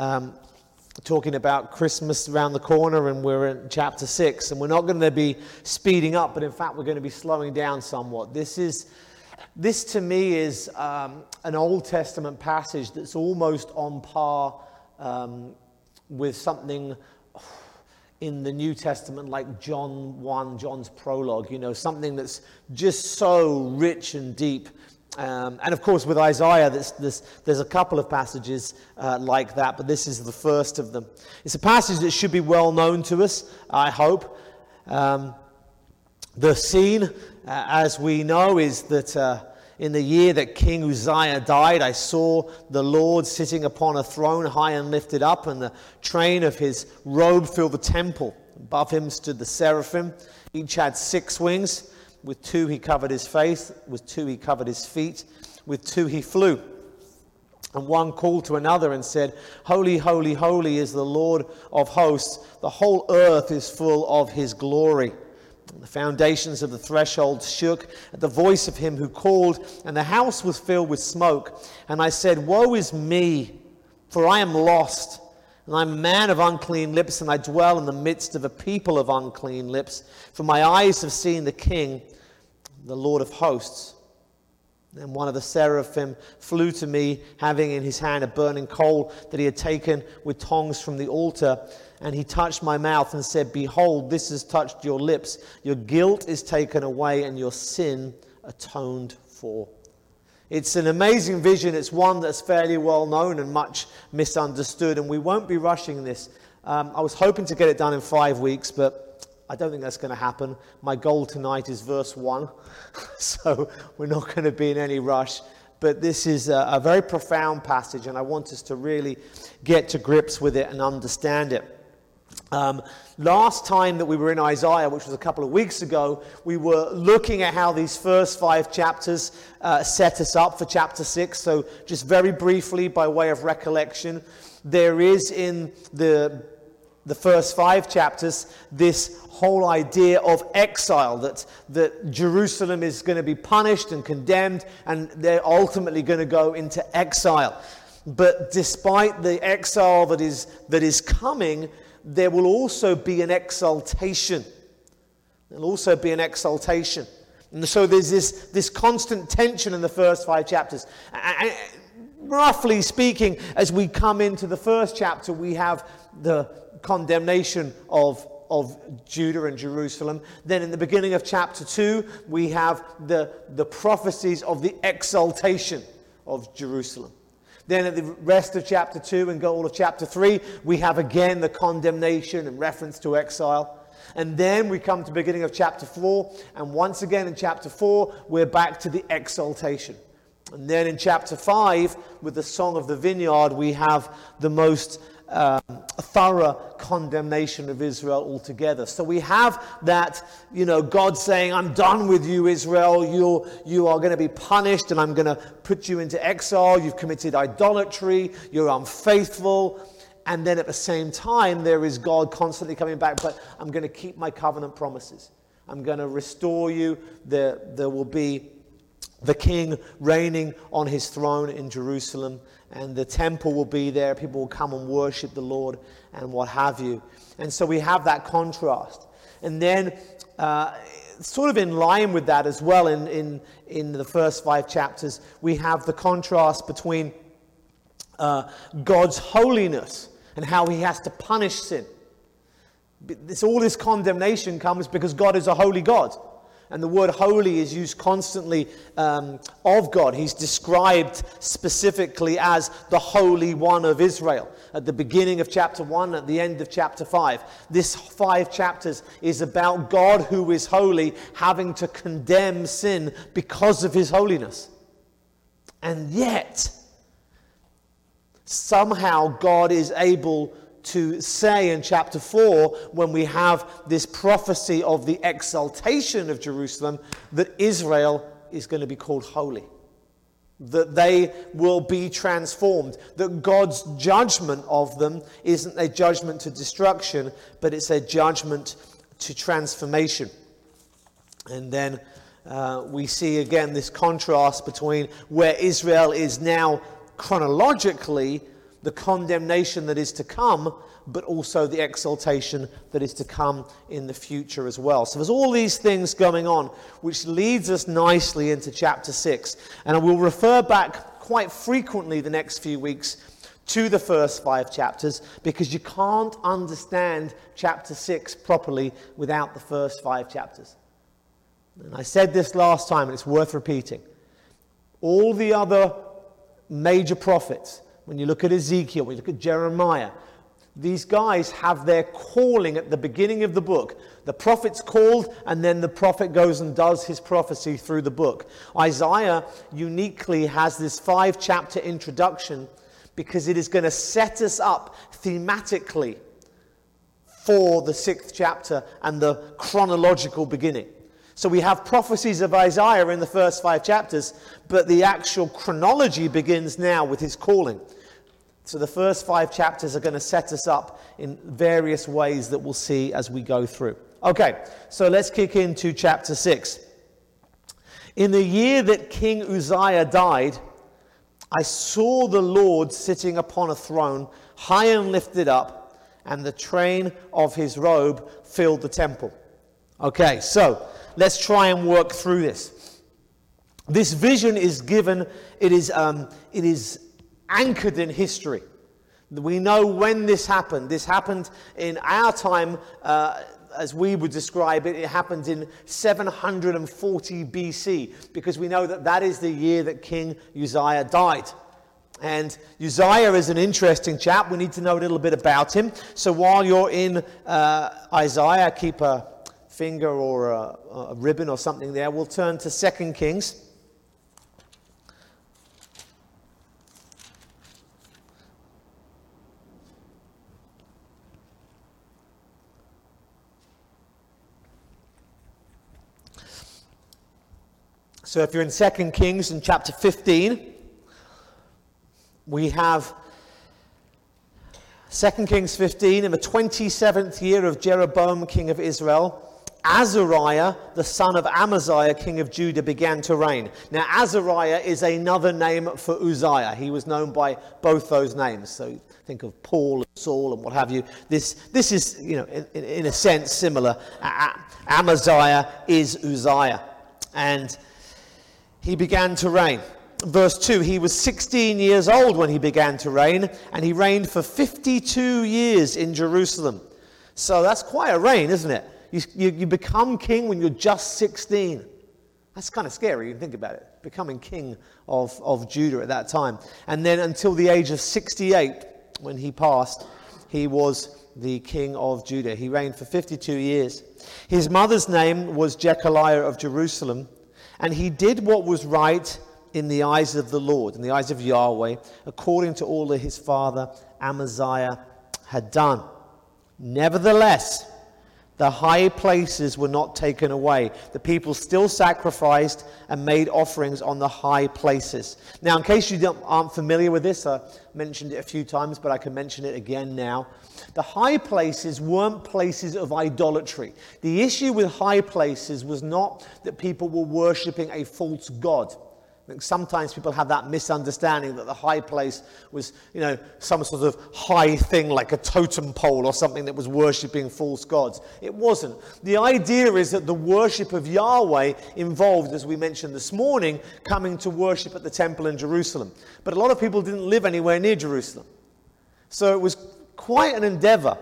um, talking about Christmas around the corner, and we're in chapter 6. And we're not going to be speeding up, but in fact, we're going to be slowing down somewhat. This is. This to me is um, an Old Testament passage that's almost on par um, with something in the New Testament, like John 1, John's prologue, you know, something that's just so rich and deep. Um, and of course, with Isaiah, there's, there's, there's a couple of passages uh, like that, but this is the first of them. It's a passage that should be well known to us, I hope. Um, the scene, uh, as we know, is that uh, in the year that King Uzziah died, I saw the Lord sitting upon a throne high and lifted up, and the train of his robe filled the temple. Above him stood the seraphim. Each had six wings. With two he covered his face, with two he covered his feet, with two he flew. And one called to another and said, Holy, holy, holy is the Lord of hosts. The whole earth is full of his glory. The foundations of the threshold shook at the voice of him who called, and the house was filled with smoke. And I said, Woe is me, for I am lost, and I'm a man of unclean lips, and I dwell in the midst of a people of unclean lips. For my eyes have seen the King, the Lord of hosts. And one of the seraphim flew to me, having in his hand a burning coal that he had taken with tongs from the altar. And he touched my mouth and said, Behold, this has touched your lips. Your guilt is taken away and your sin atoned for. It's an amazing vision. It's one that's fairly well known and much misunderstood. And we won't be rushing this. Um, I was hoping to get it done in five weeks, but I don't think that's going to happen. My goal tonight is verse 1. so we're not going to be in any rush. But this is a, a very profound passage, and I want us to really get to grips with it and understand it. Um, last time that we were in Isaiah, which was a couple of weeks ago, we were looking at how these first five chapters uh, set us up for chapter six. So, just very briefly, by way of recollection, there is in the, the first five chapters this whole idea of exile that, that Jerusalem is going to be punished and condemned, and they're ultimately going to go into exile. But despite the exile that is, that is coming, there will also be an exaltation. There'll also be an exaltation. And so there's this, this constant tension in the first five chapters. Roughly speaking, as we come into the first chapter, we have the condemnation of, of Judah and Jerusalem. Then in the beginning of chapter 2, we have the, the prophecies of the exaltation of Jerusalem. Then at the rest of chapter 2 and all of chapter 3, we have again the condemnation and reference to exile. And then we come to beginning of chapter 4, and once again in chapter 4, we're back to the exaltation. And then in chapter 5, with the Song of the Vineyard, we have the most um, thorough condemnation of Israel altogether. So we have that, you know, God saying, I'm done with you, Israel. You're, you are going to be punished and I'm going to put you into exile. You've committed idolatry. You're unfaithful. And then at the same time, there is God constantly coming back, but I'm going to keep my covenant promises. I'm going to restore you. There, there will be the king reigning on his throne in Jerusalem and the temple will be there. People will come and worship the Lord and what have you. And so we have that contrast. And then, uh, sort of in line with that as well, in, in, in the first five chapters, we have the contrast between uh, God's holiness and how he has to punish sin. This, all this condemnation comes because God is a holy God. And the word holy is used constantly um, of God. He's described specifically as the Holy One of Israel at the beginning of chapter 1, at the end of chapter 5. This five chapters is about God who is holy having to condemn sin because of his holiness. And yet, somehow God is able to say in chapter 4 when we have this prophecy of the exaltation of Jerusalem that Israel is going to be called holy. That they will be transformed. That God's judgment of them isn't a judgment to destruction, but it's a judgment to transformation. And then uh, we see again this contrast between where Israel is now chronologically the condemnation that is to come, but also the exaltation that is to come in the future as well. So there's all these things going on, which leads us nicely into chapter 6. And I will refer back quite frequently the next few weeks to the first five chapters because you can't understand chapter 6 properly without the first five chapters. And I said this last time, and it's worth repeating. All the other major prophets, when you look at Ezekiel, when you look at Jeremiah, these guys have their calling at the beginning of the book. The prophet's called, and then the prophet goes and does his prophecy through the book. Isaiah uniquely has this five chapter introduction because it is going to set us up thematically for the sixth chapter and the chronological beginning. So we have prophecies of Isaiah in the first five chapters, but the actual chronology begins now with his calling. So the first five chapters are going to set us up in various ways that we'll see as we go through. Okay, so let's kick into chapter 6. In the year that King Uzziah died, I saw the Lord sitting upon a throne, high and lifted up, and the train of his robe filled the temple. Okay, so let's try and work through this. This vision is given, it is, um, it is anchored in history. We know when this happened. This happened in our time, uh, as we would describe it, it happened in 740 BC, because we know that that is the year that King Uzziah died. And Uzziah is an interesting chap. We need to know a little bit about him. So while you're in uh, Isaiah, keep a finger or a, a ribbon or something there. We'll turn to 2 Kings. So if you're in 2 Kings in chapter 15, we have 2 Kings 15 in the 27th year of Jeroboam, king of Israel. Azariah, the son of Amaziah, king of Judah, began to reign. Now, Azariah is another name for Uzziah. He was known by both those names. So think of Paul and Saul and what have you. This, this is, you know, in, in a sense similar. Amaziah is Uzziah. And he began to reign. Verse 2 He was 16 years old when he began to reign, and he reigned for 52 years in Jerusalem. So that's quite a reign, isn't it? You, you, you become king when you're just 16. That's kind of scary, you think about it. Becoming king of, of Judah at that time. And then until the age of 68, when he passed, he was the king of Judah. He reigned for 52 years. His mother's name was Jecoliah of Jerusalem, and he did what was right in the eyes of the Lord, in the eyes of Yahweh, according to all that his father Amaziah had done. Nevertheless, the high places were not taken away. The people still sacrificed and made offerings on the high places. Now, in case you aren't familiar with this, I mentioned it a few times, but I can mention it again now. The high places weren't places of idolatry. The issue with high places was not that people were worshipping a false god sometimes people have that misunderstanding that the high place was, you know, some sort of high thing like a totem pole or something that was worshipping false gods. It wasn't. The idea is that the worship of Yahweh involved, as we mentioned this morning, coming to worship at the temple in Jerusalem. But a lot of people didn't live anywhere near Jerusalem. So it was quite an endeavor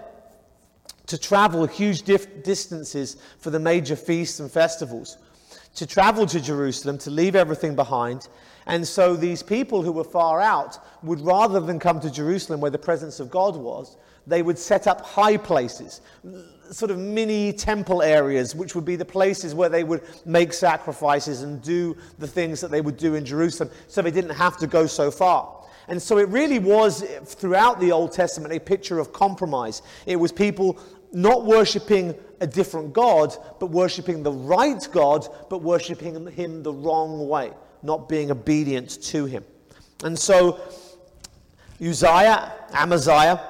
to travel huge distances for the major feasts and festivals to travel to Jerusalem, to leave everything behind. And so these people who were far out would, rather than come to Jerusalem where the presence of God was, they would set up high places, sort of mini temple areas, which would be the places where they would make sacrifices and do the things that they would do in Jerusalem, so they didn't have to go so far. And so it really was, throughout the Old Testament, a picture of compromise. It was people not worshipping a different God, but worshipping the right God, but worshipping him the wrong way, not being obedient to him. And so, Uzziah, Amaziah,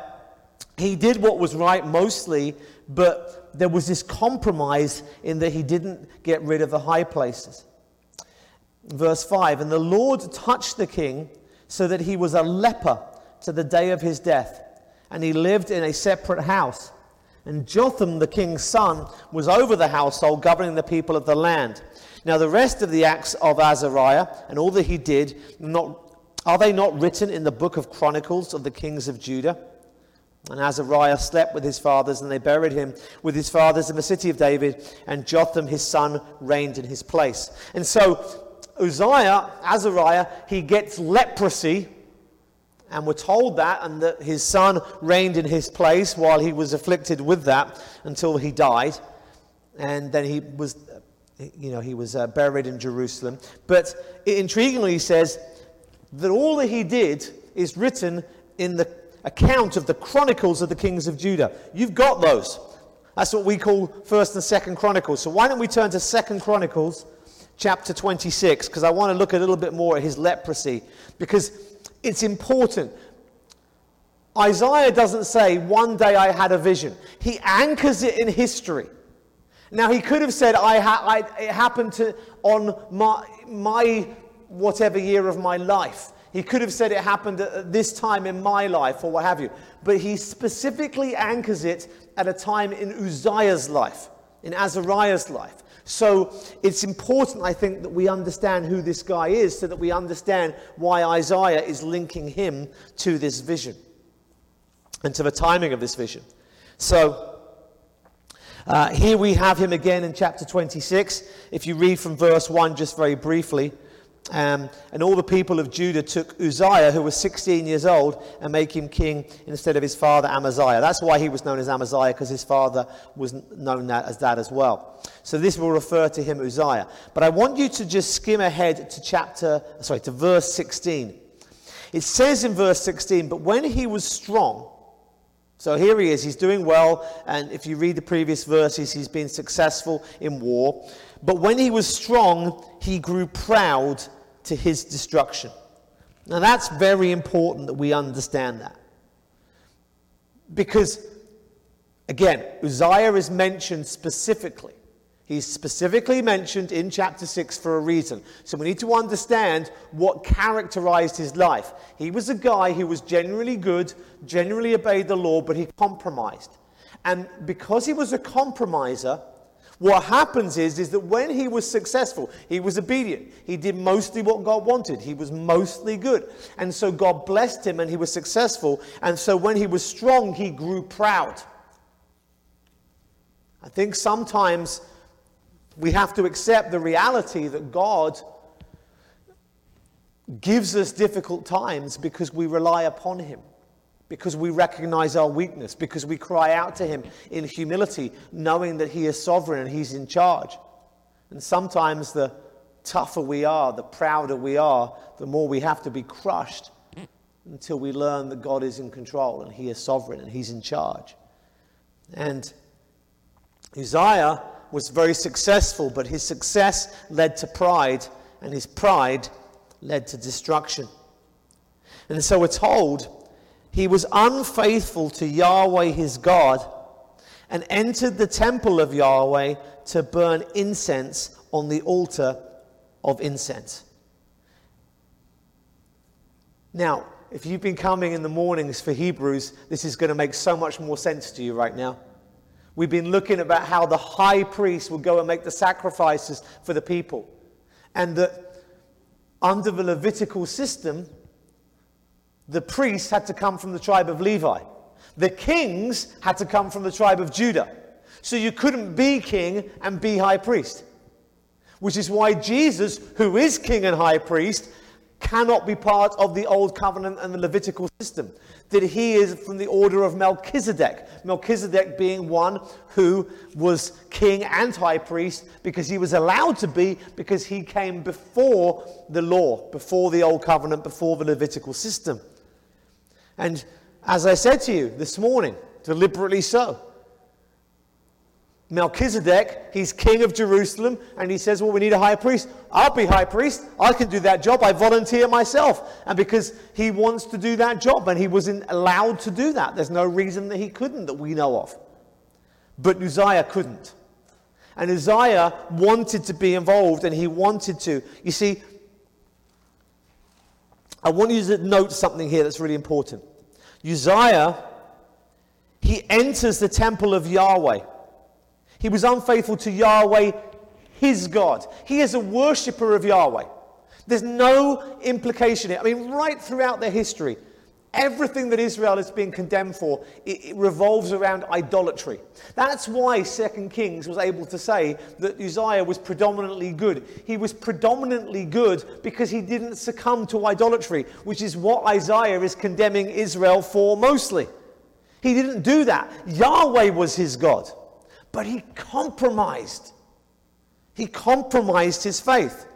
he did what was right mostly, but there was this compromise in that he didn't get rid of the high places. Verse 5 And the Lord touched the king so that he was a leper to the day of his death, and he lived in a separate house. And Jotham, the king's son, was over the household, governing the people of the land. Now, the rest of the acts of Azariah and all that he did, not, are they not written in the book of Chronicles of the kings of Judah? And Azariah slept with his fathers, and they buried him with his fathers in the city of David, and Jotham his son reigned in his place. And so Uzziah, Azariah, he gets leprosy and we're told that, and that his son reigned in his place while he was afflicted with that until he died. And then he was, you know, he was uh, buried in Jerusalem. But it intriguingly says that all that he did is written in the account of the chronicles of the kings of Judah. You've got those. That's what we call First and Second Chronicles. So why don't we turn to Second Chronicles, chapter 26, because I want to look a little bit more at his leprosy. Because it's important. Isaiah doesn't say, one day I had a vision. He anchors it in history. Now, he could have said, I, ha- I it happened to, on my, my whatever year of my life. He could have said it happened at this time in my life or what have you. But he specifically anchors it at a time in Uzziah's life, in Azariah's life. So it's important, I think, that we understand who this guy is so that we understand why Isaiah is linking him to this vision and to the timing of this vision. So uh, here we have him again in chapter 26. If you read from verse 1 just very briefly. Um, and all the people of Judah took Uzziah, who was 16 years old, and make him king instead of his father Amaziah. That's why he was known as Amaziah, because his father was known that, as that as well. So this will refer to him, Uzziah. But I want you to just skim ahead to chapter, sorry, to verse 16. It says in verse 16, but when he was strong, so here he is, he's doing well, and if you read the previous verses, he's been successful in war. But when he was strong, he grew proud to his destruction. Now that's very important that we understand that. Because, again, Uzziah is mentioned specifically. He's specifically mentioned in chapter 6 for a reason. So we need to understand what characterized his life. He was a guy who was generally good, generally obeyed the law, but he compromised. And because he was a compromiser, what happens is, is that when he was successful, he was obedient. He did mostly what God wanted. He was mostly good. And so God blessed him and he was successful. And so when he was strong, he grew proud. I think sometimes we have to accept the reality that God gives us difficult times because we rely upon him because we recognize our weakness, because we cry out to Him in humility, knowing that He is sovereign and He's in charge. And sometimes the tougher we are, the prouder we are, the more we have to be crushed until we learn that God is in control and He is sovereign and He's in charge. And Uzziah was very successful, but his success led to pride, and his pride led to destruction. And so we're told he was unfaithful to Yahweh his God and entered the temple of Yahweh to burn incense on the altar of incense. Now, if you've been coming in the mornings for Hebrews, this is going to make so much more sense to you right now. We've been looking about how the high priest would go and make the sacrifices for the people. And that under the Levitical system, the priests had to come from the tribe of Levi. The kings had to come from the tribe of Judah. So you couldn't be king and be high priest. Which is why Jesus, who is king and high priest, cannot be part of the old covenant and the Levitical system. That he is from the order of Melchizedek. Melchizedek being one who was king and high priest because he was allowed to be because he came before the law, before the old covenant, before the Levitical system. And as I said to you this morning, deliberately so, Melchizedek, he's king of Jerusalem, and he says, Well, we need a high priest. I'll be high priest. I can do that job. I volunteer myself. And because he wants to do that job, and he wasn't allowed to do that, there's no reason that he couldn't that we know of. But Uzziah couldn't. And Uzziah wanted to be involved, and he wanted to. You see, I want you to note something here that's really important. Uzziah, he enters the temple of Yahweh. He was unfaithful to Yahweh, his God. He is a worshiper of Yahweh. There's no implication here. I mean, right throughout their history, everything that Israel is being condemned for, it, it, revolves around idolatry. That's why Second Kings was able to say that Uzziah was predominantly good. He was predominantly good because he didn't succumb to idolatry, which is what Isaiah is condemning Israel for mostly. He didn't do that. Yahweh was his God, but he compromised. He compromised his faith.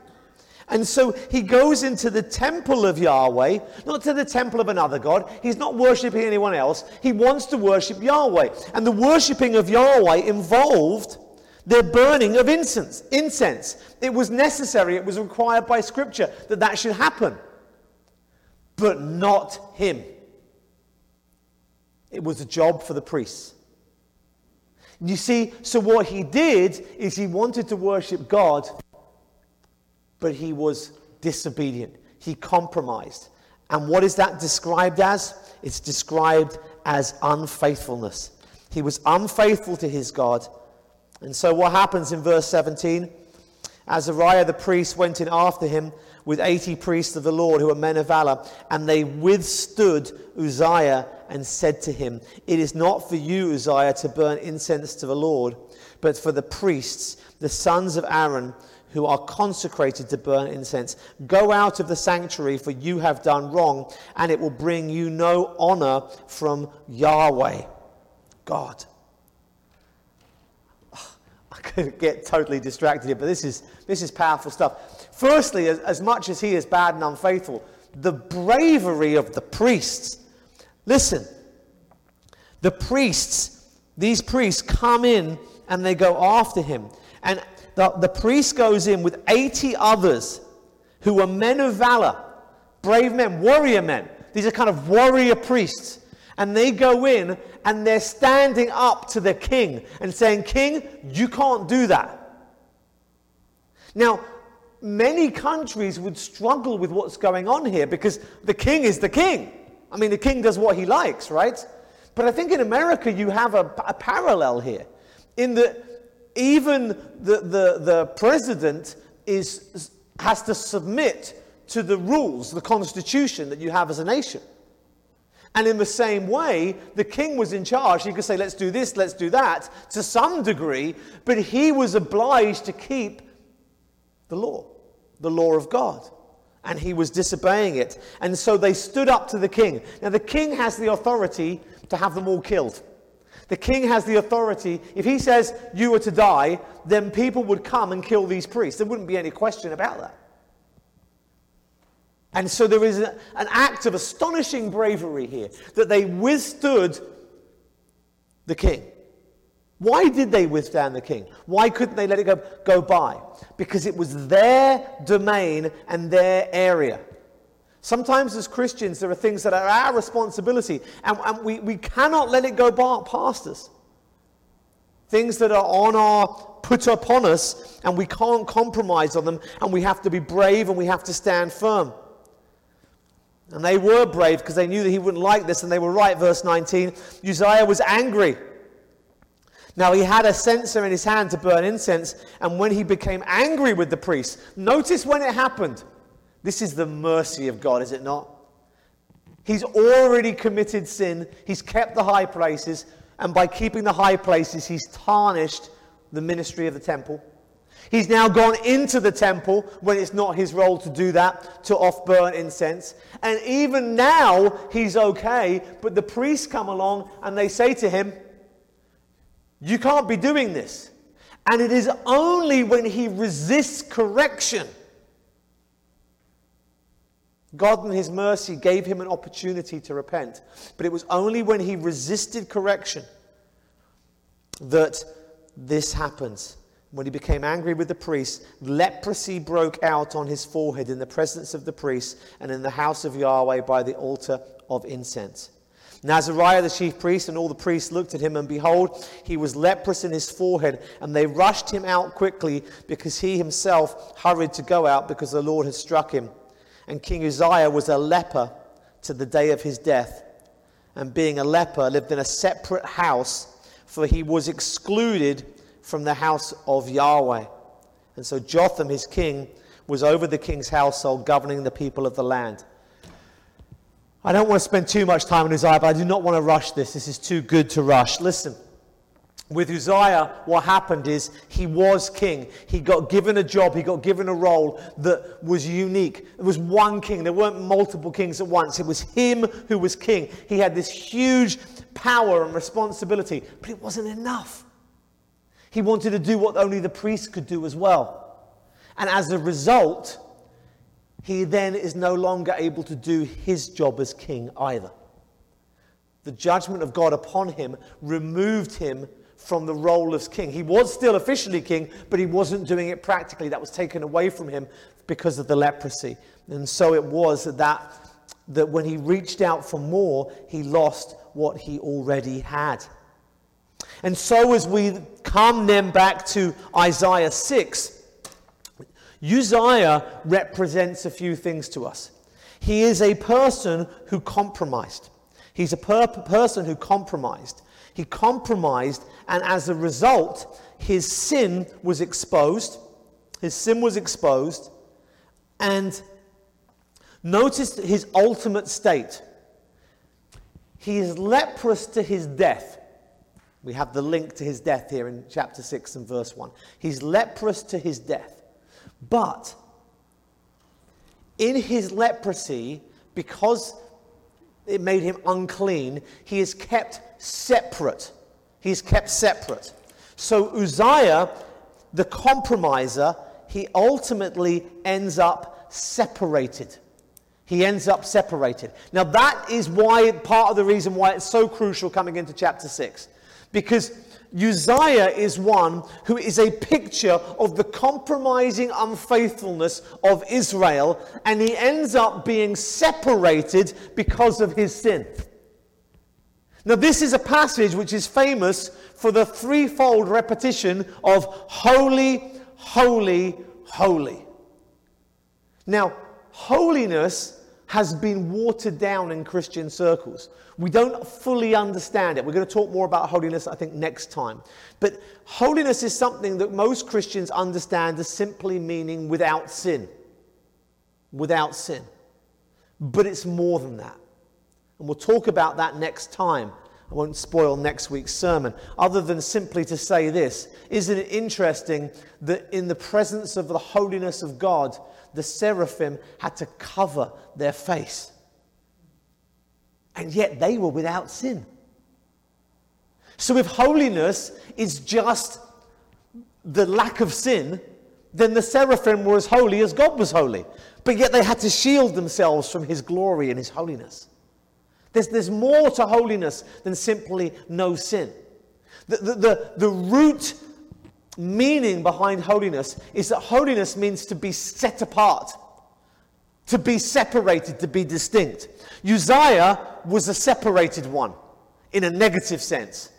And so he goes into the temple of Yahweh, not to the temple of another God. He's not worshipping anyone else. He wants to worship Yahweh. And the worshipping of Yahweh involved the burning of incense. Incense. It was necessary, it was required by Scripture that that should happen. But not him. It was a job for the priests. You see, so what he did is he wanted to worship God but he was disobedient. He compromised. And what is that described as? It's described as unfaithfulness. He was unfaithful to his God. And so, what happens in verse 17? Azariah the priest went in after him with 80 priests of the Lord who were men of valor, and they withstood Uzziah and said to him, It is not for you, Uzziah, to burn incense to the Lord, but for the priests, the sons of Aaron, who are consecrated to burn incense. Go out of the sanctuary, for you have done wrong, and it will bring you no honor from Yahweh, God. I could get totally distracted here, but this is, this is powerful stuff. Firstly, as, as much as he is bad and unfaithful, the bravery of the priests. Listen, the priests, these priests come in and they go after him. And the, the priest goes in with 80 others who were men of valor, brave men, warrior men. These are kind of warrior priests. And they go in and they're standing up to the king and saying, King, you can't do that. Now, many countries would struggle with what's going on here because the king is the king. I mean, the king does what he likes, right? But I think in America you have a, a parallel here in that even the, the, the president is, has to submit to the rules, the constitution that you have as a nation. And in the same way, the king was in charge. He could say, let's do this, let's do that, to some degree, but he was obliged to keep the law, the law of God. And he was disobeying it. And so they stood up to the king. Now, the king has the authority to have them all killed. The king has the authority. If he says you were to die, then people would come and kill these priests. There wouldn't be any question about that. And so there is an act of astonishing bravery here that they withstood the king. Why did they withstand the king? Why couldn't they let it go, go by? Because it was their domain and their area. Sometimes, as Christians, there are things that are our responsibility, and, and we, we cannot let it go past us. Things that are on our put upon us, and we can't compromise on them, and we have to be brave and we have to stand firm. And they were brave because they knew that he wouldn't like this, and they were right. Verse 19 Uzziah was angry. Now he had a censer in his hand to burn incense, and when he became angry with the priests, notice when it happened. This is the mercy of God, is it not? He's already committed sin, he's kept the high places, and by keeping the high places, he's tarnished the ministry of the temple. He's now gone into the temple when it's not his role to do that, to off burn incense. And even now, he's okay, but the priests come along and they say to him, You can't be doing this. And it is only when he resists correction God, in His mercy, gave him an opportunity to repent. But it was only when he resisted correction that this happens. When he became angry with the priest, leprosy broke out on his forehead in the presence of the priest and in the house of Yahweh by the altar of incense. Nazariah, the chief priest, and all the priests looked at him, and behold, he was leprous in his forehead. And they rushed him out quickly because he himself hurried to go out because the Lord had struck him. And King Uzziah was a leper to the day of his death. and being a leper, lived in a separate house, for he was excluded from the house of Yahweh. And so Jotham, his king, was over the king's household, governing the people of the land. I don't want to spend too much time on Uzziah, but I do not want to rush this. This is too good to rush. Listen, with Uzziah, what happened is he was king. He got given a job, he got given a role that was unique. It was one king, there weren't multiple kings at once. It was him who was king. He had this huge power and responsibility, but it wasn't enough. He wanted to do what only the priest could do as well. And as a result, he then is no longer able to do his job as king either. The judgment of God upon him removed him from the role as king. He was still officially king, but he wasn't doing it practically. That was taken away from him because of the leprosy. And so it was that, that when he reached out for more, he lost what he already had. And so as we come then back to Isaiah 6, Uzziah represents a few things to us. He is a person who compromised. He's a per- person who compromised. He compromised, and as a result, his sin was exposed. His sin was exposed, and notice his ultimate state. He is leprous to his death. We have the link to his death here in chapter 6 and verse 1. He's leprous to his death. But in his leprosy, because it made him unclean, he is kept separate. He's kept separate. So Uzziah, the compromiser, he ultimately ends up separated. He ends up separated. Now, that is why part of the reason why it's so crucial coming into chapter 6. Because Uzziah is one who is a picture of the compromising unfaithfulness of Israel, and he ends up being separated because of his sin. Now, this is a passage which is famous for the threefold repetition of holy, holy, holy. Now, holiness has been watered down in Christian circles. We don't fully understand it. We're going to talk more about holiness, I think, next time. But holiness is something that most Christians understand as simply meaning without sin. Without sin. But it's more than that. And we'll talk about that next time. I won't spoil next week's sermon, other than simply to say this Isn't it interesting that in the presence of the holiness of God, the seraphim had to cover their face. And yet they were without sin. So if holiness is just the lack of sin, then the seraphim were as holy as God was holy. But yet they had to shield themselves from his glory and his holiness. There's, there's more to holiness than simply no sin. The, the, the, the root meaning behind holiness is that holiness means to be set apart, to be separated, to be distinct. Uzziah was a separated one in a negative sense.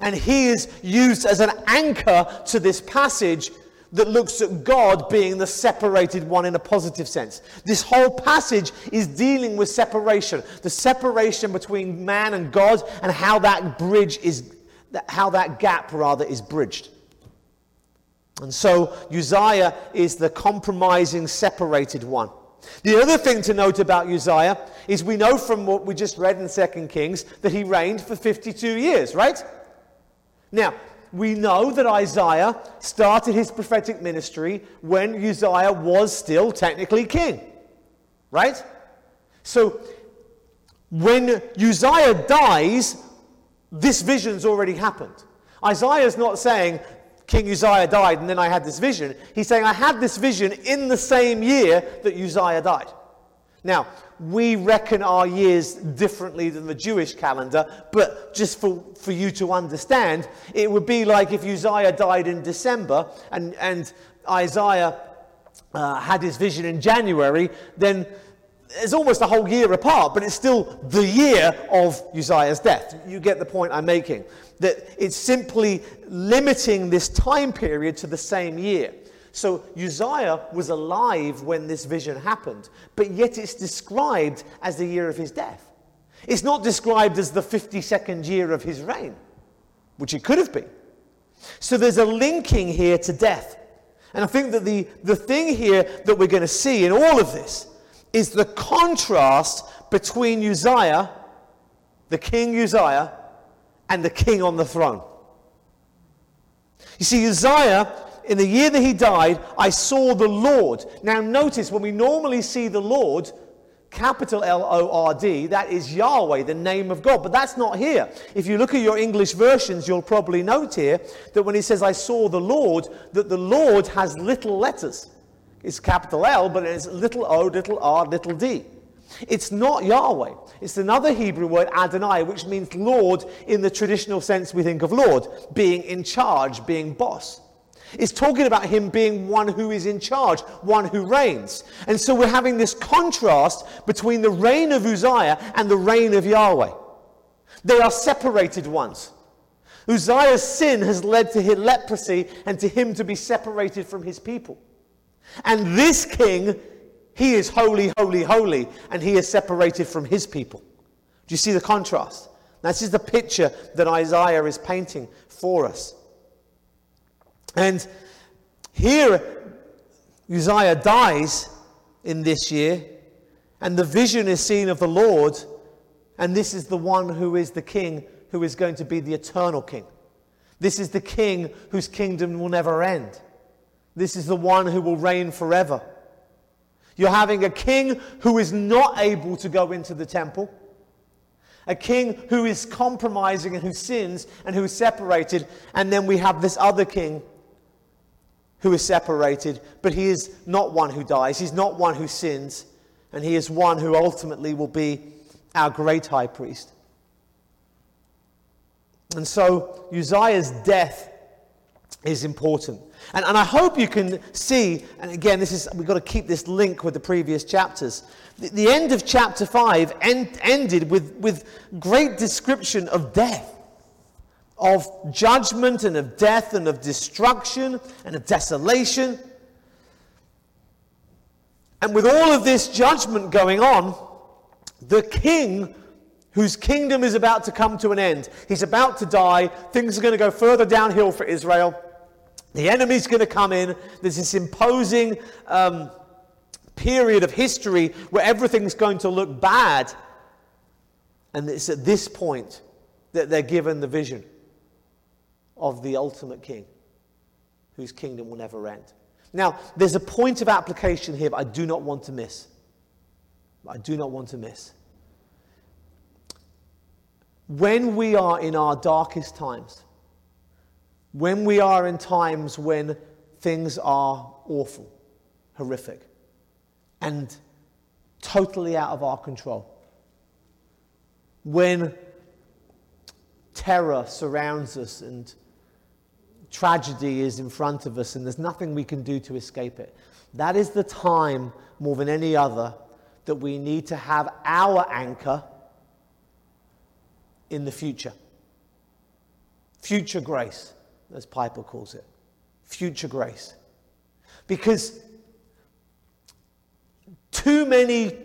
And he is used as an anchor to this passage that looks at God being the separated one in a positive sense. This whole passage is dealing with separation, the separation between man and God, and how that bridge is, how that gap rather is bridged. And so Uzziah is the compromising, separated one. The other thing to note about Uzziah is we know from what we just read in 2 Kings that he reigned for 52 years, right? Now, we know that Isaiah started his prophetic ministry when Uzziah was still technically king, right? So, when Uzziah dies, this vision's already happened. Isaiah's not saying, King Uzziah died and then I had this vision. He's saying, I had this vision in the same year that Uzziah died. Now, we reckon our years differently than the Jewish calendar, but just for, for you to understand, it would be like if Uzziah died in December and, and Isaiah uh, had his vision in January, then it's almost a whole year apart, but it's still the year of Uzziah's death. You get the point I'm making that it's simply limiting this time period to the same year. So Uzziah was alive when this vision happened, but yet it's described as the year of his death. It's not described as the 52nd year of his reign, which it could have been. So there's a linking here to death. And I think that the, the thing here that we're going to see in all of this is the contrast between Uzziah, the king Uzziah, and the king on the throne. You see, Uzziah, in the year that he died, I saw the Lord. Now, notice when we normally see the Lord, capital L O R D, that is Yahweh, the name of God. But that's not here. If you look at your English versions, you'll probably note here that when he says, I saw the Lord, that the Lord has little letters. It's capital L, but it's little o, little r, little d. It's not Yahweh. It's another Hebrew word, Adonai, which means Lord in the traditional sense we think of Lord, being in charge, being boss. It's talking about him being one who is in charge, one who reigns. And so we're having this contrast between the reign of Uzziah and the reign of Yahweh. They are separated ones. Uzziah's sin has led to his leprosy and to him to be separated from his people. And this king, he is holy, holy, holy, and he is separated from his people. Do you see the contrast? This is the picture that Isaiah is painting for us. And here, Uzziah dies in this year, and the vision is seen of the Lord, and this is the one who is the king who is going to be the eternal king. This is the king whose kingdom will never end. This is the one who will reign forever. You're having a king who is not able to go into the temple, a king who is compromising and who sins and who is separated, and then we have this other king who is separated, but he is not one who dies, he's not one who sins, and he is one who ultimately will be our great high priest. And so Uzziah's death is important. And, and I hope you can see, and again, this is we've got to keep this link with the previous chapters. The, the end of chapter 5 end, ended with, with great description of death of judgment and of death and of destruction and of desolation. And with all of this judgment going on, the king, whose kingdom is about to come to an end, he's about to die, things are going to go further downhill for Israel. The enemy's going to come in. There's this imposing um, period of history where everything's going to look bad. And it's at this point that they're given the vision of the ultimate king, whose kingdom will never end. Now, there's a point of application here that I do not want to miss. I do not want to miss. When we are in our darkest times, when we are in times when things are awful, horrific, and totally out of our control, when terror surrounds us and tragedy is in front of us and there's nothing we can do to escape it. That is the time, more than any other, that we need to have our anchor in the future. Future grace, as Piper calls it. Future grace. Because too many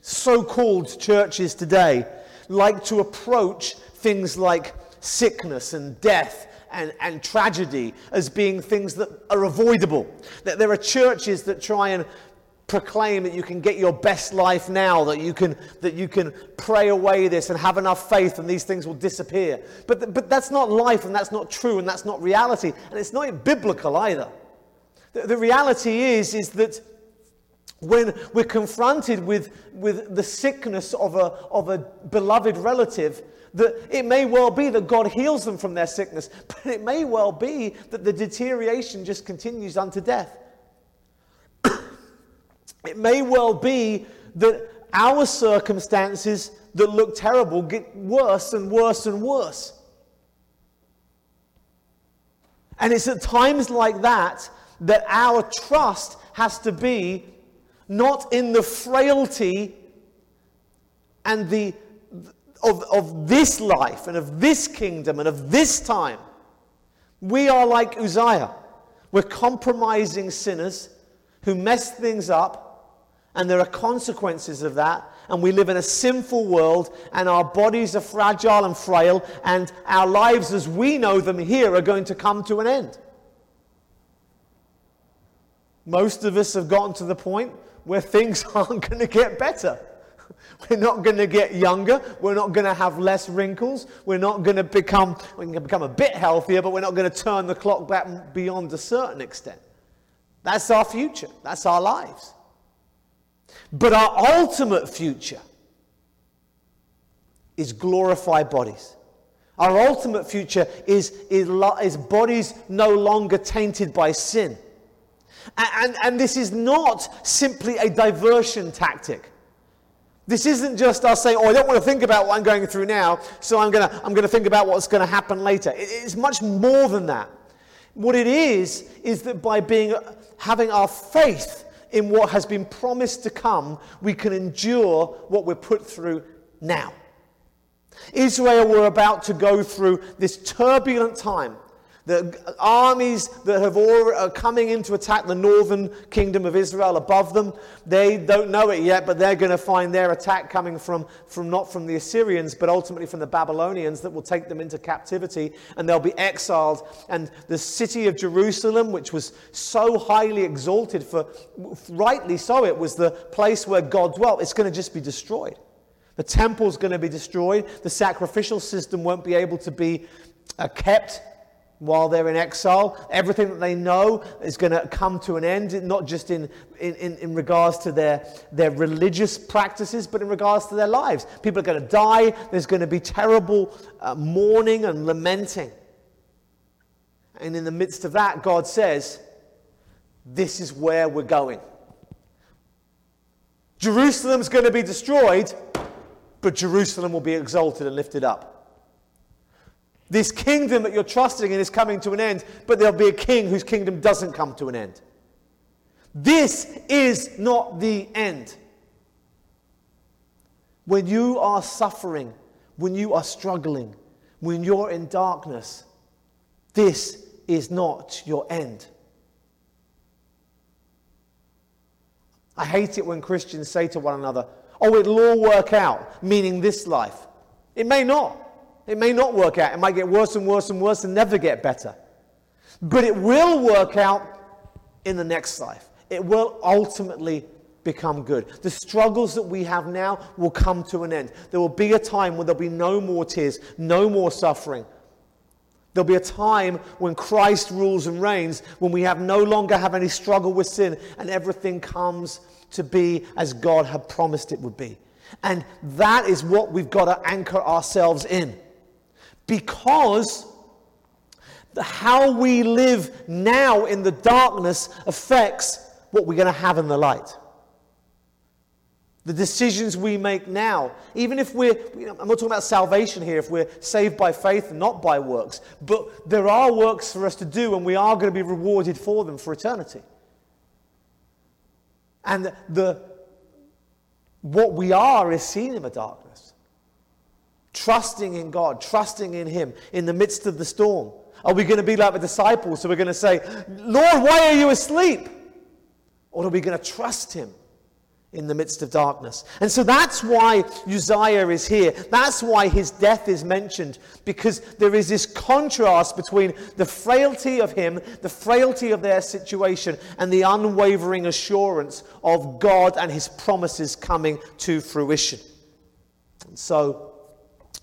so called churches today like to approach things like sickness and death and, and tragedy as being things that are avoidable. That there are churches that try and proclaim that you can get your best life now, that you can, that you can pray away this and have enough faith and these things will disappear. But, but that's not life and that's not true and that's not reality. And it's not biblical either. The, the reality is, is that when we're confronted with, with the sickness of a, of a beloved relative, that it may well be that God heals them from their sickness, but it may well be that the deterioration just continues unto death. it may well be that our circumstances that look terrible get worse and worse and worse. And it's at times like that that our trust has to be not in the frailty and the of, of this life and of this kingdom and of this time. We are like Uzziah. We're compromising sinners who mess things up, and there are consequences of that, And we live in a sinful world, and our bodies are fragile and frail, and our lives as we know them here are going to come to an end. Most of us have gotten to the point where things aren't going to get better. We're not going to get younger. We're not going to have less wrinkles. We're not going to become, we can become a bit healthier, but we're not going to turn the clock back beyond a certain extent. That's our future. That's our lives. But our ultimate future is glorified bodies. Our ultimate future is, is, is bodies no longer tainted by sin. And, and, this is not simply a diversion tactic. This isn't just us saying, oh, I don't want to think about what I'm going through now, so I'm going to, I'm going to think about what's going to happen later. It, it's much more than that. What it is, is that by being, having our faith in what has been promised to come, we can endure what we're put through now. Israel were about to go through this turbulent time the armies that have are coming in to attack the northern kingdom of Israel above them, they don't know it yet, but they're going to find their attack coming from, from not from the Assyrians, but ultimately from the Babylonians that will take them into captivity and they'll be exiled. And the city of Jerusalem, which was so highly exalted for, rightly so, it was the place where God dwelt, it's going to just be destroyed. The temple's going to be destroyed. The sacrificial system won't be able to be uh, kept while they're in exile. Everything that they know is going to come to an end, not just in, in, in, regards to their, their religious practices, but in regards to their lives. People are going to die. There's going to be terrible uh, mourning and lamenting. And in the midst of that, God says, This is where we're going. Jerusalem's going to be destroyed, but Jerusalem will be exalted and lifted up. This kingdom that you're trusting in is coming to an end, but there'll be a king whose kingdom doesn't come to an end. This is not the end. When you are suffering, when you are struggling, when you're in darkness, this is not your end. I hate it when Christians say to one another, Oh, it'll all work out, meaning this life. It may not. It may not work out. It might get worse and worse and worse and never get better. But it will work out in the next life. It will ultimately become good. The struggles that we have now will come to an end. There will be a time when there'll be no more tears, no more suffering. There'll be a time when Christ rules and reigns, when we have no longer have any struggle with sin and everything comes to be as God had promised it would be. And that is what we've got to anchor ourselves in because how we live now in the darkness affects what we're going to have in the light. The decisions we make now, even if we're, you know, I'm not talking about salvation here, if we're saved by faith, not by works, but there are works for us to do and we are going to be rewarded for them for eternity. And the, what we are is seen in the darkness trusting in God, trusting in Him in the midst of the storm? Are we going to be like the disciples? So we're going to say, Lord, why are you asleep? Or are we going to trust Him? in the midst of darkness. And so that's why Uzziah is here. That's why his death is mentioned, because there is this contrast between the frailty of him, the frailty of their situation, and the unwavering assurance of God and his promises coming to fruition. And so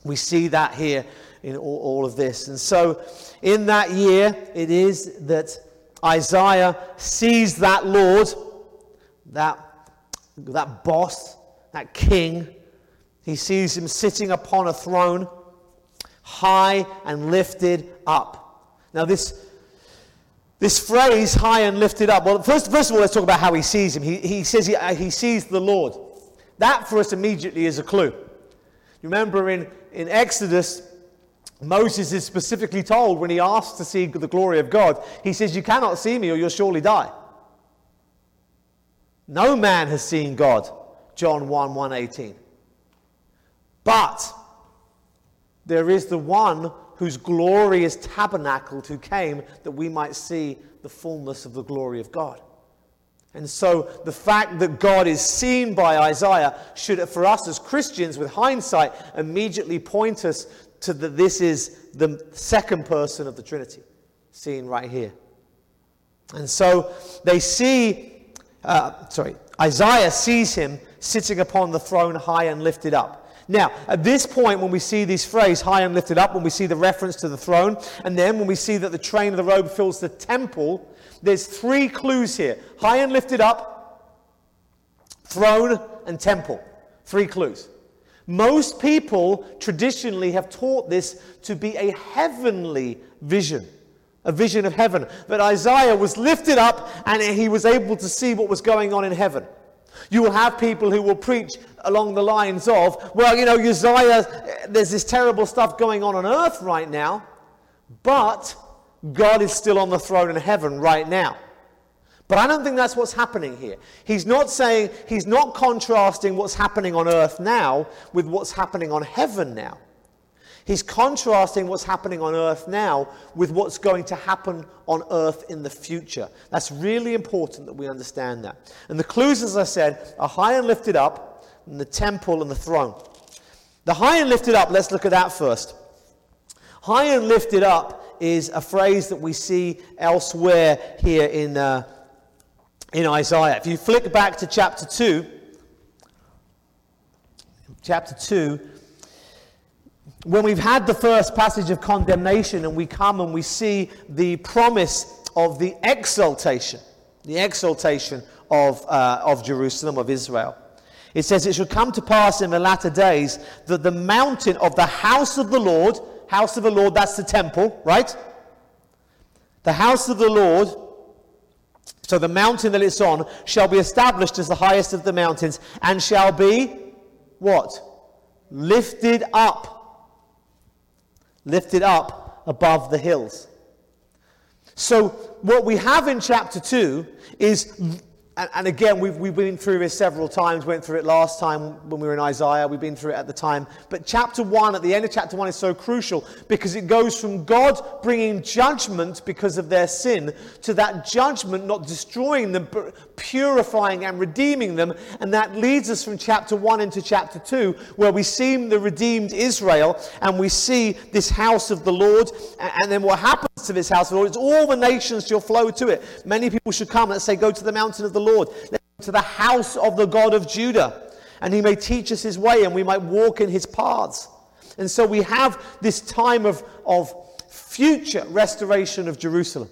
we see that here in all, all of this. And so, in that year, it is that Isaiah sees that Lord, that, that boss, that king. He sees him sitting upon a throne, high and lifted up. Now, this, this phrase, high and lifted up, well, first, first of all, let's talk about how he sees him. He, he says he, he sees the Lord. That for us immediately is a clue. Remember in, in Exodus, Moses is specifically told when he asks to see the glory of God, he says, You cannot see me or you'll surely die. No man has seen God. John 1 118. But there is the one whose glory is tabernacled who came that we might see the fullness of the glory of God. And so the fact that God is seen by Isaiah should, for us as Christians, with hindsight, immediately point us to that this is the second person of the Trinity, seen right here. And so they see, uh, sorry, Isaiah sees him sitting upon the throne high and lifted up. Now, at this point, when we see this phrase, high and lifted up, when we see the reference to the throne, and then when we see that the train of the robe fills the temple, there's three clues here high and lifted up, throne, and temple. Three clues. Most people traditionally have taught this to be a heavenly vision, a vision of heaven. That Isaiah was lifted up and he was able to see what was going on in heaven. You will have people who will preach along the lines of, well, you know, Uzziah, there's this terrible stuff going on on earth right now, but God is still on the throne in heaven right now. But I don't think that's what's happening here. He's not saying, he's not contrasting what's happening on earth now with what's happening on heaven now. He's contrasting what's happening on earth now with what's going to happen on earth in the future. That's really important that we understand that. And the clues, as I said, are high and lifted up, and the temple and the throne. The high and lifted up, let's look at that first. High and lifted up is a phrase that we see elsewhere here in, uh, in Isaiah. If you flick back to chapter 2, chapter 2, when we've had the first passage of condemnation and we come and we see the promise of the exaltation, the exaltation of, uh, of Jerusalem, of Israel. It says, It shall come to pass in the latter days that the mountain of the house of the Lord House of the Lord, that's the temple, right? The house of the Lord, so the mountain that it's on, shall be established as the highest of the mountains and shall be what? Lifted up. Lifted up above the hills. So, what we have in chapter 2 is and, and, again, we've, we've been through this several times, went through it last time when we were in Isaiah, we've been through it at the time. But chapter 1, at the end of chapter 1, is so crucial because it goes from God bringing judgment because of their sin to that judgment not destroying them, but purifying and redeeming them. And that leads us from chapter 1 into chapter 2, where we see the redeemed Israel and we see this house of the Lord. And then what happens to this house of the Lord is all the nations shall flow to it. Many people should come, let's say, go to the mountain of the Lord, to the house of the God of Judah, and he may teach us his way and we might walk in his paths. And so we have this time of, of future restoration of Jerusalem.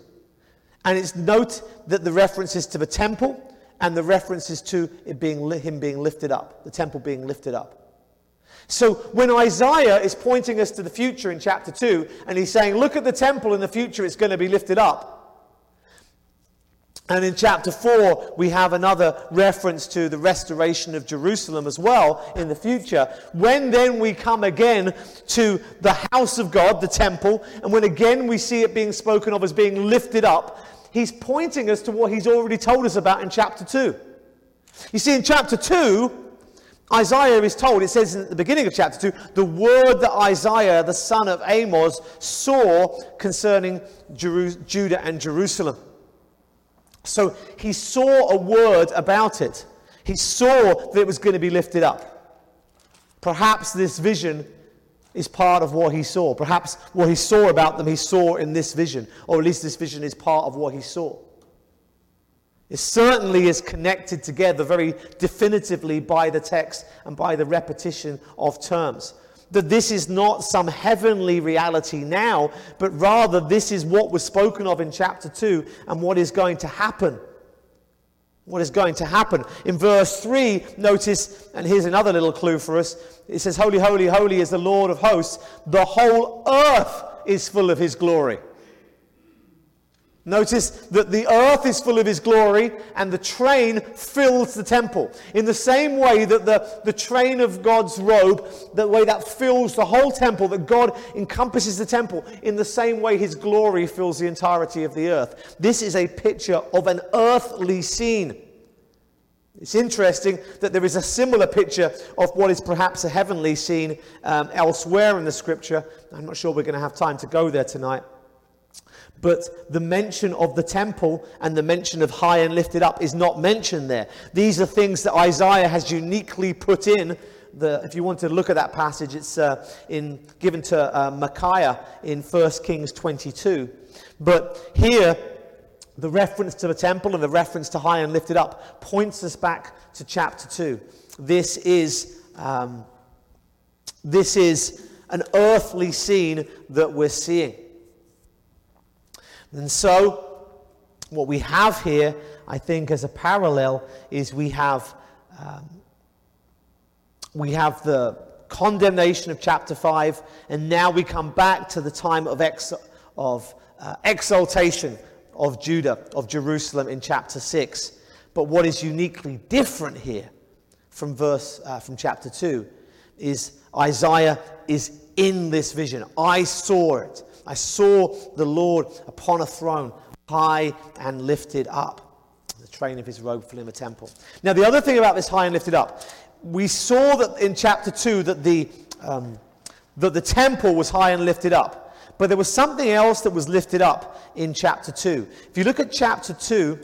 And it's note that the references to the temple and the references to it being, him being lifted up, the temple being lifted up. So when Isaiah is pointing us to the future in chapter 2, and he's saying, Look at the temple in the future, it's going to be lifted up. And in chapter 4, we have another reference to the restoration of Jerusalem as well in the future. When then we come again to the house of God, the temple, and when again we see it being spoken of as being lifted up, he's pointing us to what he's already told us about in chapter 2. You see, in chapter 2, Isaiah is told, it says in the beginning of chapter 2, the word that Isaiah, the son of Amos, saw concerning Jeru- Judah and Jerusalem. So he saw a word about it. He saw that it was going to be lifted up. Perhaps this vision is part of what he saw. Perhaps what he saw about them, he saw in this vision. Or at least this vision is part of what he saw. It certainly is connected together very definitively by the text and by the repetition of terms that this is not some heavenly reality now, but rather this is what was spoken of in chapter 2 and what is going to happen. What is going to happen. In verse 3, notice, and here's another little clue for us it says, Holy, holy, holy is the Lord of hosts. The whole earth is full of his glory. Notice that the earth is full of his glory and the train fills the temple. In the same way that the, the train of God's robe, the way that fills the whole temple, that God encompasses the temple, in the same way his glory fills the entirety of the earth. This is a picture of an earthly scene. It's interesting that there is a similar picture of what is perhaps a heavenly scene um, elsewhere in the scripture. I'm not sure we're going to have time to go there tonight. But the mention of the temple and the mention of high and lifted up is not mentioned there. These are things that Isaiah has uniquely put in. The, if you want to look at that passage, it's uh, in, given to uh, Micaiah in 1 Kings 22. But here, the reference to the temple and the reference to high and lifted up points us back to chapter 2. This is, um, this is an earthly scene that we're seeing. And so, what we have here, I think, as a parallel, is we have, um, we have the condemnation of chapter 5, and now we come back to the time of, ex- of uh, exaltation of Judah, of Jerusalem in chapter 6. But what is uniquely different here from verse uh, from chapter 2 is Isaiah is in this vision. I saw it. I saw the Lord upon a throne, high and lifted up. The train of his robe filling the temple. Now, the other thing about this high and lifted up, we saw that in chapter 2 that the, um, that the temple was high and lifted up. But there was something else that was lifted up in chapter 2. If you look at chapter 2,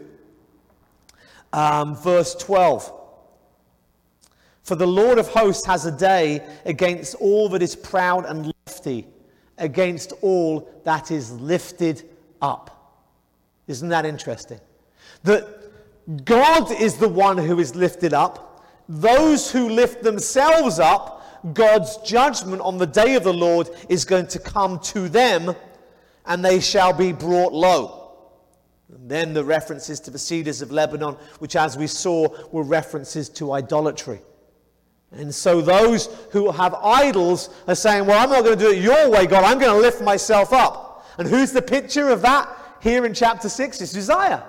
um, verse 12. For the Lord of hosts has a day against all that is proud and lofty against all that is lifted up. Isn't that interesting? That God is the one who is lifted up. Those who lift themselves up, God's judgment on the day of the Lord is going to come to them, and they shall be brought low. And then the references to the cedars of Lebanon, which, as we saw, were references to idolatry. And so those who have idols are saying, Well, I'm not going to do it your way, God. I'm going to lift myself up. And who's the picture of that here in chapter 6? It's Uzziah.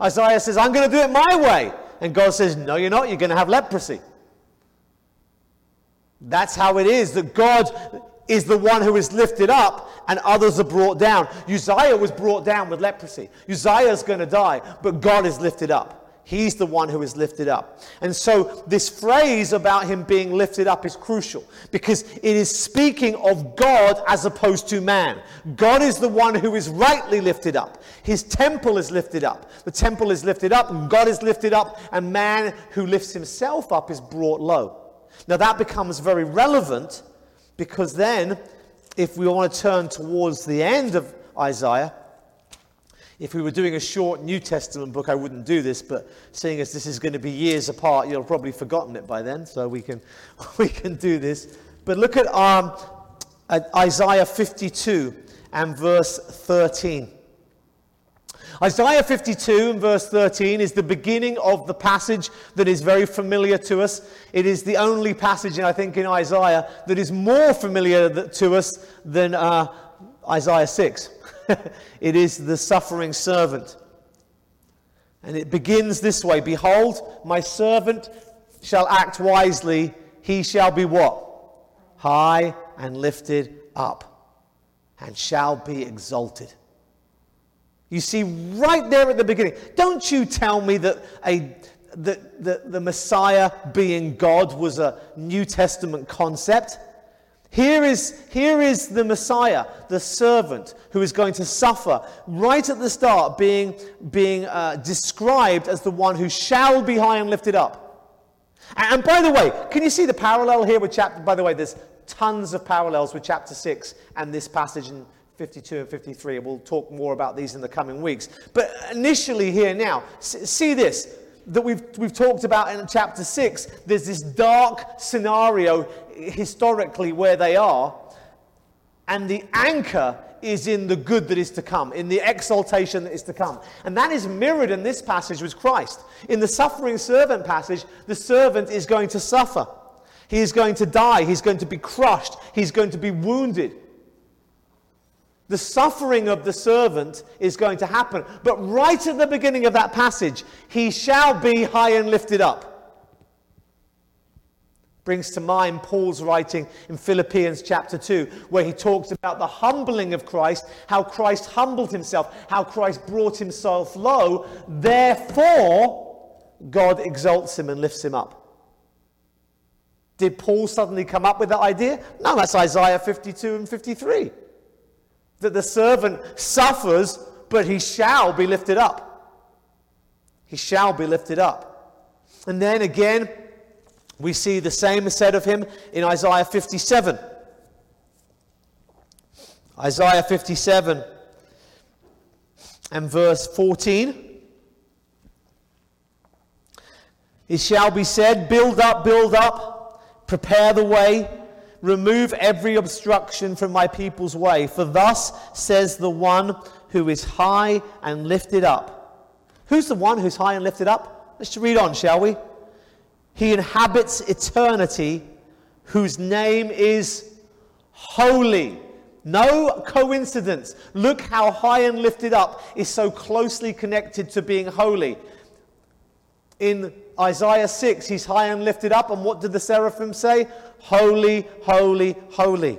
Isaiah says, I'm going to do it my way. And God says, No, you're not. You're going to have leprosy. That's how it is that God is the one who is lifted up and others are brought down. Uzziah was brought down with leprosy. Uzziah is going to die, but God is lifted up. He's the one who is lifted up. And so, this phrase about him being lifted up is crucial because it is speaking of God as opposed to man. God is the one who is rightly lifted up. His temple is lifted up. The temple is lifted up, and God is lifted up, and man who lifts himself up is brought low. Now, that becomes very relevant because then, if we want to turn towards the end of Isaiah, if we were doing a short New Testament book, I wouldn't do this, but seeing as this is going to be years apart, you'll probably forgotten it by then, so we can, we can do this. But look at, um, at Isaiah 52 and verse 13. Isaiah 52 and verse 13 is the beginning of the passage that is very familiar to us. It is the only passage, I think, in Isaiah that is more familiar to us than uh, Isaiah 6. it is the suffering servant. And it begins this way Behold, my servant shall act wisely. He shall be what? High and lifted up, and shall be exalted. You see, right there at the beginning, don't you tell me that a the, the, the Messiah being God was a New Testament concept. Here is, here is the Messiah, the servant, who is going to suffer right at the start, being, being uh, described as the one who shall be high and lifted up. And by the way, can you see the parallel here with chapter? By the way, there's tons of parallels with chapter 6 and this passage in 52 and 53. We'll talk more about these in the coming weeks. But initially, here now, see this that we've, we've talked about in chapter 6, there's this dark scenario historically where they are, and the anchor is in the good that is to come, in the exaltation that is to come. And that is mirrored in this passage with Christ. In the suffering servant passage, the servant is going to suffer. He is going to die. He's going to be crushed. He's going to be wounded. The suffering of the servant is going to happen. But right at the beginning of that passage, he shall be high and lifted up. Brings to mind Paul's writing in Philippians chapter 2, where he talks about the humbling of Christ, how Christ humbled himself, how Christ brought himself low. Therefore, God exalts him and lifts him up. Did Paul suddenly come up with that idea? No, that's Isaiah 52 and 53. that the servant suffers, but he shall be lifted up. He shall be lifted up. And then again, we see the same said of him in Isaiah 57. Isaiah 57 and verse 14. It shall be said, Build up, build up, prepare the way, remove every obstruction from my people's way. For thus says the one who is high and lifted up. Who's the one who's high and lifted up? Let's read on, shall we? He inhabits eternity, whose name is holy. No coincidence. Look how high and lifted up is so closely connected to being holy. In Isaiah 6, he's high and lifted up, and what did the seraphim say? Holy, holy, holy.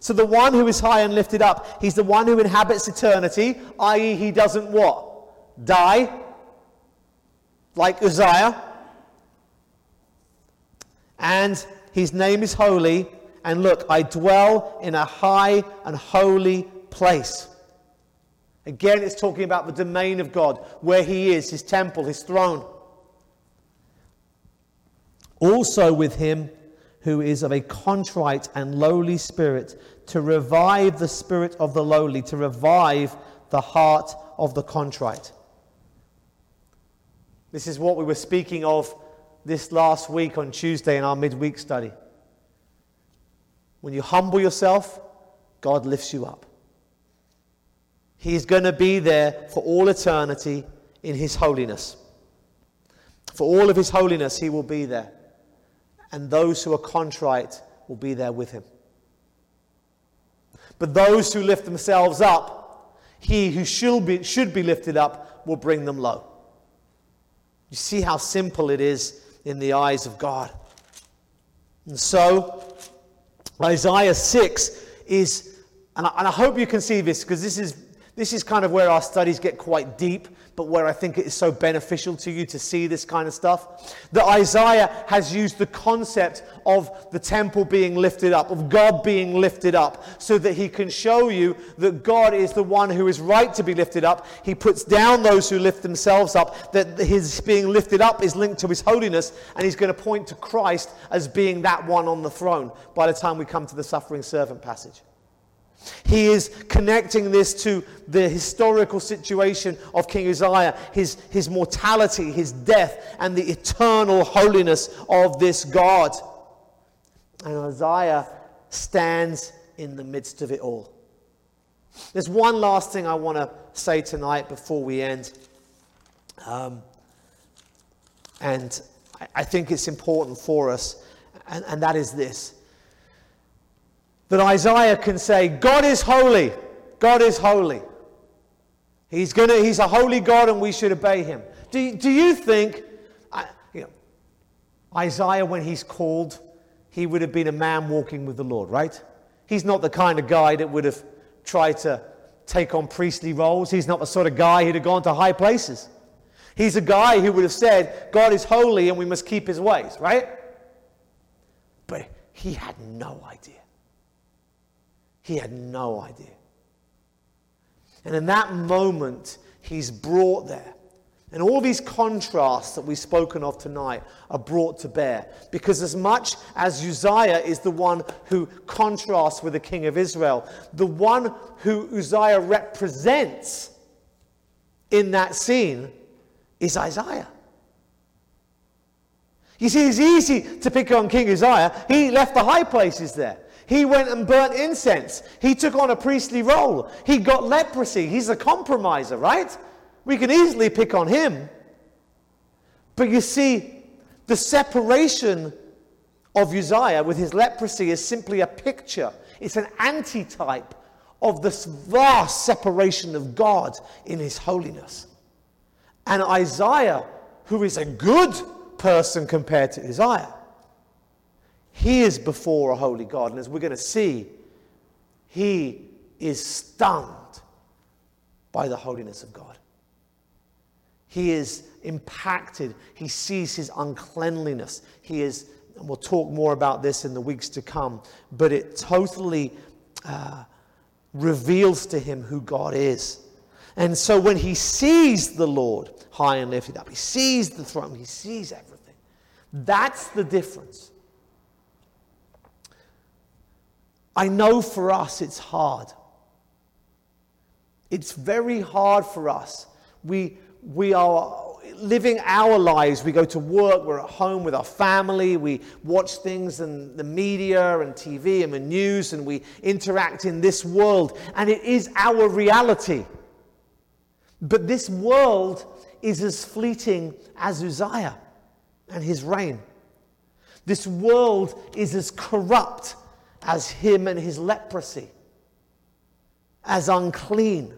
So the one who is high and lifted up, he's the one who inhabits eternity, i.e., he doesn't what? Die, like Uzziah. And his name is holy. And look, I dwell in a high and holy place. Again, it's talking about the domain of God, where he is, his temple, his throne. Also with him who is of a contrite and lowly spirit, to revive the spirit of the lowly, to revive the heart of the contrite. This is what we were speaking of this last week on Tuesday in our midweek study. When you humble yourself, God lifts you up. He's going to be there for all eternity in His holiness. For all of His holiness, He will be there. And those who are contrite will be there with Him. But those who lift themselves up, He who should be, should be lifted up will bring them low. You see how simple it is in the eyes of God. And so, Isaiah 6 is, and I, and I hope you can see this because this is, this is kind of where our studies get quite deep but where I think it is so beneficial to you to see this kind of stuff. That Isaiah has used the concept of the temple being lifted up, of God being lifted up, so that he can show you that God is the one who is right to be lifted up. He puts down those who lift themselves up, that his being lifted up is linked to his holiness, and he's going to point to Christ as being that one on the throne by the time we come to the suffering servant passage. He is connecting this to the historical situation of King Uzziah, his, his mortality, his death, and the eternal holiness of this God. And Uzziah stands in the midst of it all. There's one last thing I want to say tonight before we end. Um, and I, I think it's important for us, and, and that is this that Isaiah can say, God is holy. God is holy. He's, gonna, he's a holy God and we should obey him. Do, do you think, you know, Isaiah, when he's called, he would have been a man walking with the Lord, right? He's not the kind of guy that would have tried to take on priestly roles. He's not the sort of guy who'd have gone to high places. He's a guy who would have said, God is holy and we must keep his ways, right? But he had no idea. He had no idea. And in that moment, he's brought there. And all these contrasts that we've spoken of tonight are brought to bear. Because as much as Uzziah is the one who contrasts with the king of Israel, the one who Uzziah represents in that scene is Isaiah. You see, it's easy to pick on King Uzziah. He left the high places there. He went and burnt incense. He took on a priestly role. He got leprosy. He's a compromiser, right? We can easily pick on him. But you see, the separation of Uzziah with his leprosy is simply a picture, it's an antitype of this vast separation of God in his holiness. And Isaiah, who is a good person compared to Uzziah, he is before a holy God. And as we're going to see, he is stunned by the holiness of God. He is impacted. He sees his uncleanliness. He is, and we'll talk more about this in the weeks to come, but it totally uh, reveals to him who God is. And so when he sees the Lord high and lifted up, he sees the throne, he sees everything. That's the difference. I know for us it's hard. It's very hard for us. We, we are living our lives. We go to work, we're at home with our family, we watch things in the media and TV and the news, and we interact in this world, and it is our reality. But this world is as fleeting as Uzziah and his reign. This world is as corrupt as him and his leprosy, as unclean.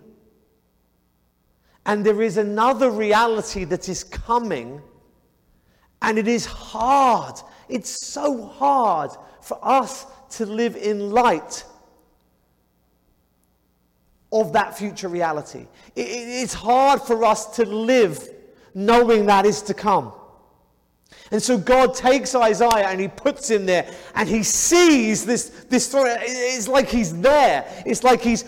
And there is another reality that is coming, and it is hard. It's so hard for us to live in light of that future reality. it's hard for us to live knowing that is to come. And so God takes Isaiah and he puts him there and he sees this, this story. It's like he's there. It's like he's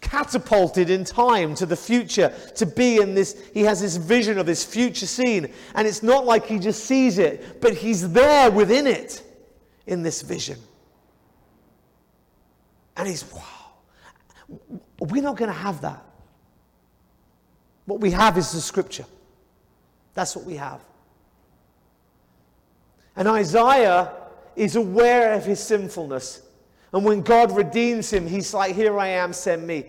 catapulted in time to the future to be in this. He has this vision of this future scene. And it's not like he just sees it, but he's there within it in this vision. And he's, wow. We're not going to have that. What we have is the scripture. That's what we have. And Isaiah is aware of his sinfulness. And when God redeems him, he's like, Here I am, send me.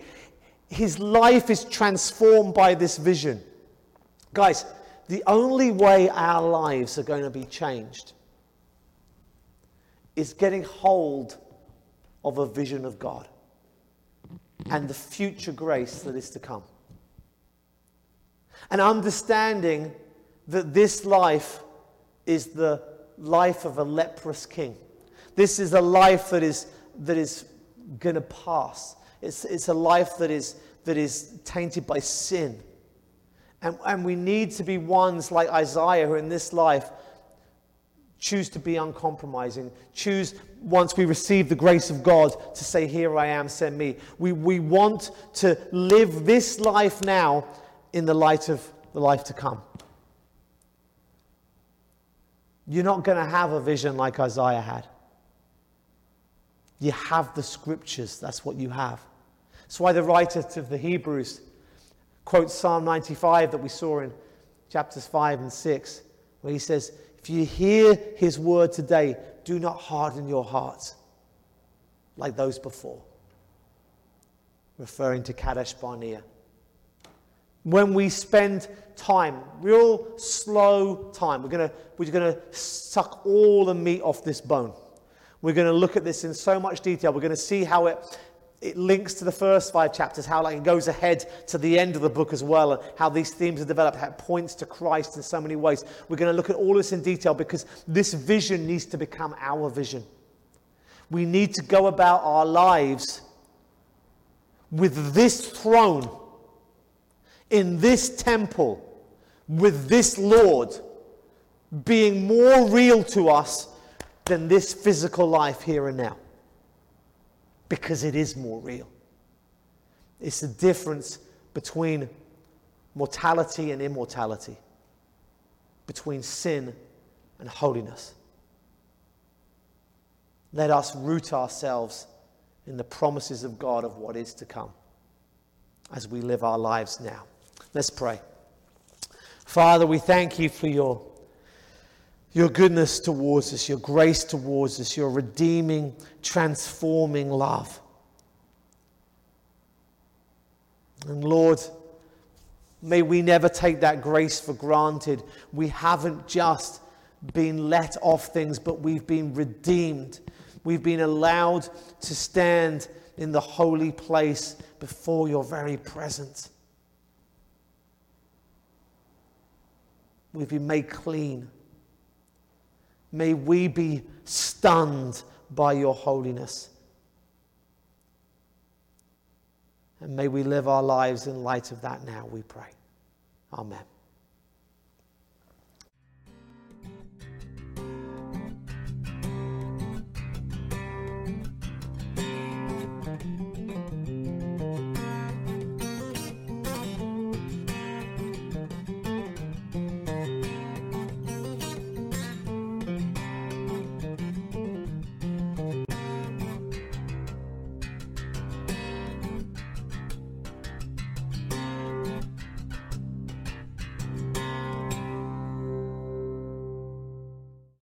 His life is transformed by this vision. Guys, the only way our lives are going to be changed is getting hold of a vision of God and the future grace that is to come. And understanding that this life is the life of a leprous king. This is a life that is, that is going to pass. It's, it's a life that is, that is tainted by sin. And, and we need to be ones like Isaiah who in this life choose to be uncompromising, choose once we receive the grace of God to say, Here I am, send me. We, we want to live this life now in the light of the life to come. You're not going to have a vision like Isaiah had. You have the scriptures, that's what you have. That's why the writer of the Hebrews quotes Psalm 95 that we saw in chapters 5 and 6, where he says, If you hear his word today, do not harden your hearts like those before. Referring to Kadesh Barnea. When we spend time, real slow time, we're going we're to suck all the meat off this bone. We're going to look at this in so much detail. We're going to see how it, it links to the first five chapters, how like, it goes ahead to the end of the book as well, and how these themes are developed, how it points to Christ in so many ways. We're going to look at all this in detail because this vision needs to become our vision. We need to go about our lives with this throne, in this temple, with this Lord being more real to us than this physical life here and now because it is more real. It's the difference between mortality and immortality, between sin and holiness. Let us root ourselves in the promises of God of what is to come as we live our lives now. Let's pray. Father, we thank you for your your goodness towards us, your grace towards us, your redeeming, transforming love. And Lord, may we never take that grace for granted. We haven't just been let off things, but we've been redeemed. We've been allowed to stand in the holy place before your very presence. We've been made clean. May we be stunned by your holiness. And may we live our lives in light of that now, we pray. Amen.